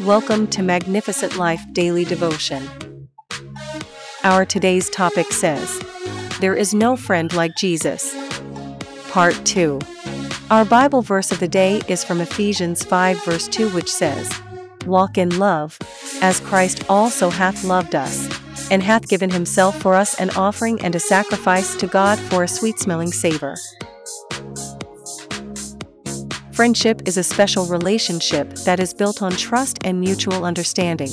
Welcome to Magnificent Life Daily Devotion. Our today's topic says, There is no friend like Jesus. Part 2. Our Bible verse of the day is from Ephesians 5, verse 2, which says, Walk in love, as Christ also hath loved us, and hath given himself for us an offering and a sacrifice to God for a sweet smelling savor. Friendship is a special relationship that is built on trust and mutual understanding.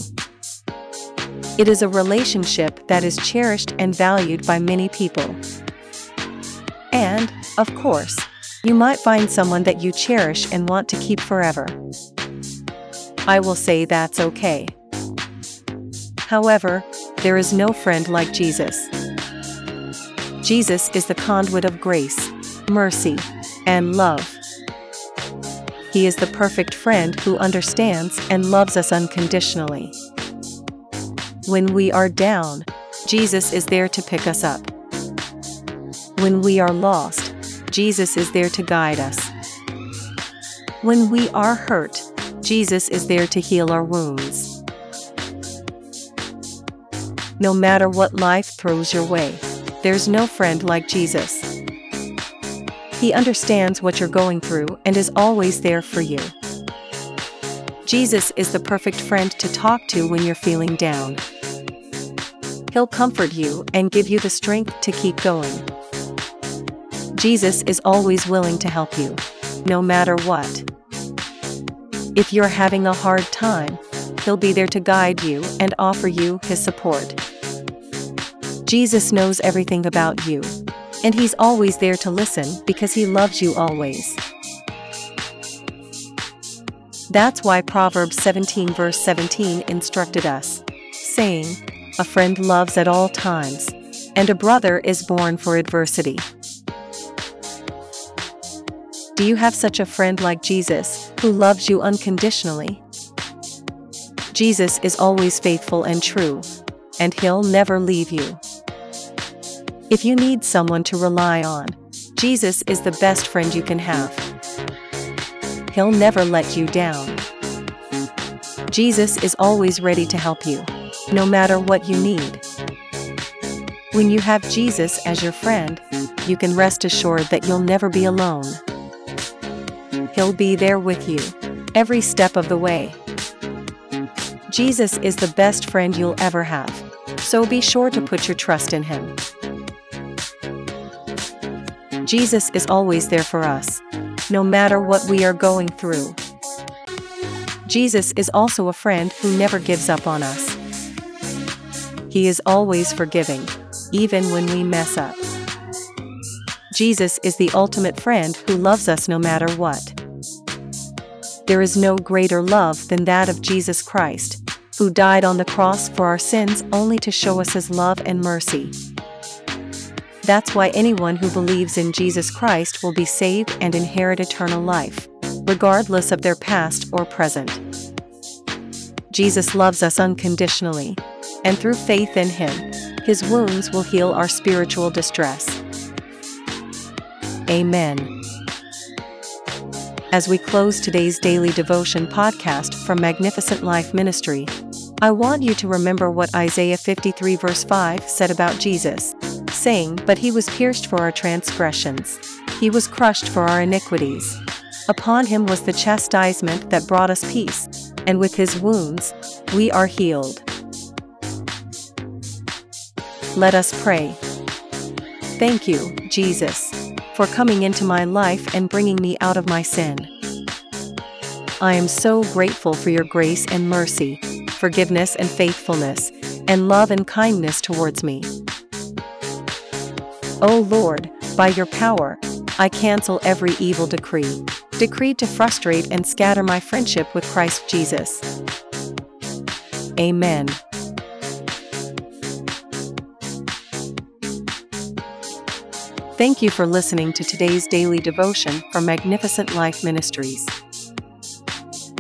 It is a relationship that is cherished and valued by many people. And, of course, you might find someone that you cherish and want to keep forever. I will say that's okay. However, there is no friend like Jesus. Jesus is the conduit of grace, mercy, and love. He is the perfect friend who understands and loves us unconditionally. When we are down, Jesus is there to pick us up. When we are lost, Jesus is there to guide us. When we are hurt, Jesus is there to heal our wounds. No matter what life throws your way, there's no friend like Jesus. He understands what you're going through and is always there for you. Jesus is the perfect friend to talk to when you're feeling down. He'll comfort you and give you the strength to keep going. Jesus is always willing to help you, no matter what. If you're having a hard time, He'll be there to guide you and offer you His support. Jesus knows everything about you and He's always there to listen because He loves you always. That's why Proverbs 17 verse 17 instructed us, saying, A friend loves at all times, and a brother is born for adversity. Do you have such a friend like Jesus, who loves you unconditionally? Jesus is always faithful and true, and he'll never leave you. If you need someone to rely on, Jesus is the best friend you can have. He'll never let you down. Jesus is always ready to help you, no matter what you need. When you have Jesus as your friend, you can rest assured that you'll never be alone. He'll be there with you, every step of the way. Jesus is the best friend you'll ever have, so be sure to put your trust in Him. Jesus is always there for us, no matter what we are going through. Jesus is also a friend who never gives up on us. He is always forgiving, even when we mess up. Jesus is the ultimate friend who loves us no matter what. There is no greater love than that of Jesus Christ, who died on the cross for our sins only to show us his love and mercy. That's why anyone who believes in Jesus Christ will be saved and inherit eternal life, regardless of their past or present. Jesus loves us unconditionally, and through faith in Him, His wounds will heal our spiritual distress. Amen. As we close today's daily devotion podcast from Magnificent Life Ministry, I want you to remember what Isaiah 53 verse 5 said about Jesus saying, But he was pierced for our transgressions, he was crushed for our iniquities. Upon him was the chastisement that brought us peace, and with his wounds, we are healed. Let us pray. Thank you, Jesus, for coming into my life and bringing me out of my sin. I am so grateful for your grace and mercy, forgiveness and faithfulness, and love and kindness towards me. O Lord, by your power, I cancel every evil decree, decreed to frustrate and scatter my friendship with Christ Jesus. Amen. Thank you for listening to today's daily devotion from Magnificent Life Ministries.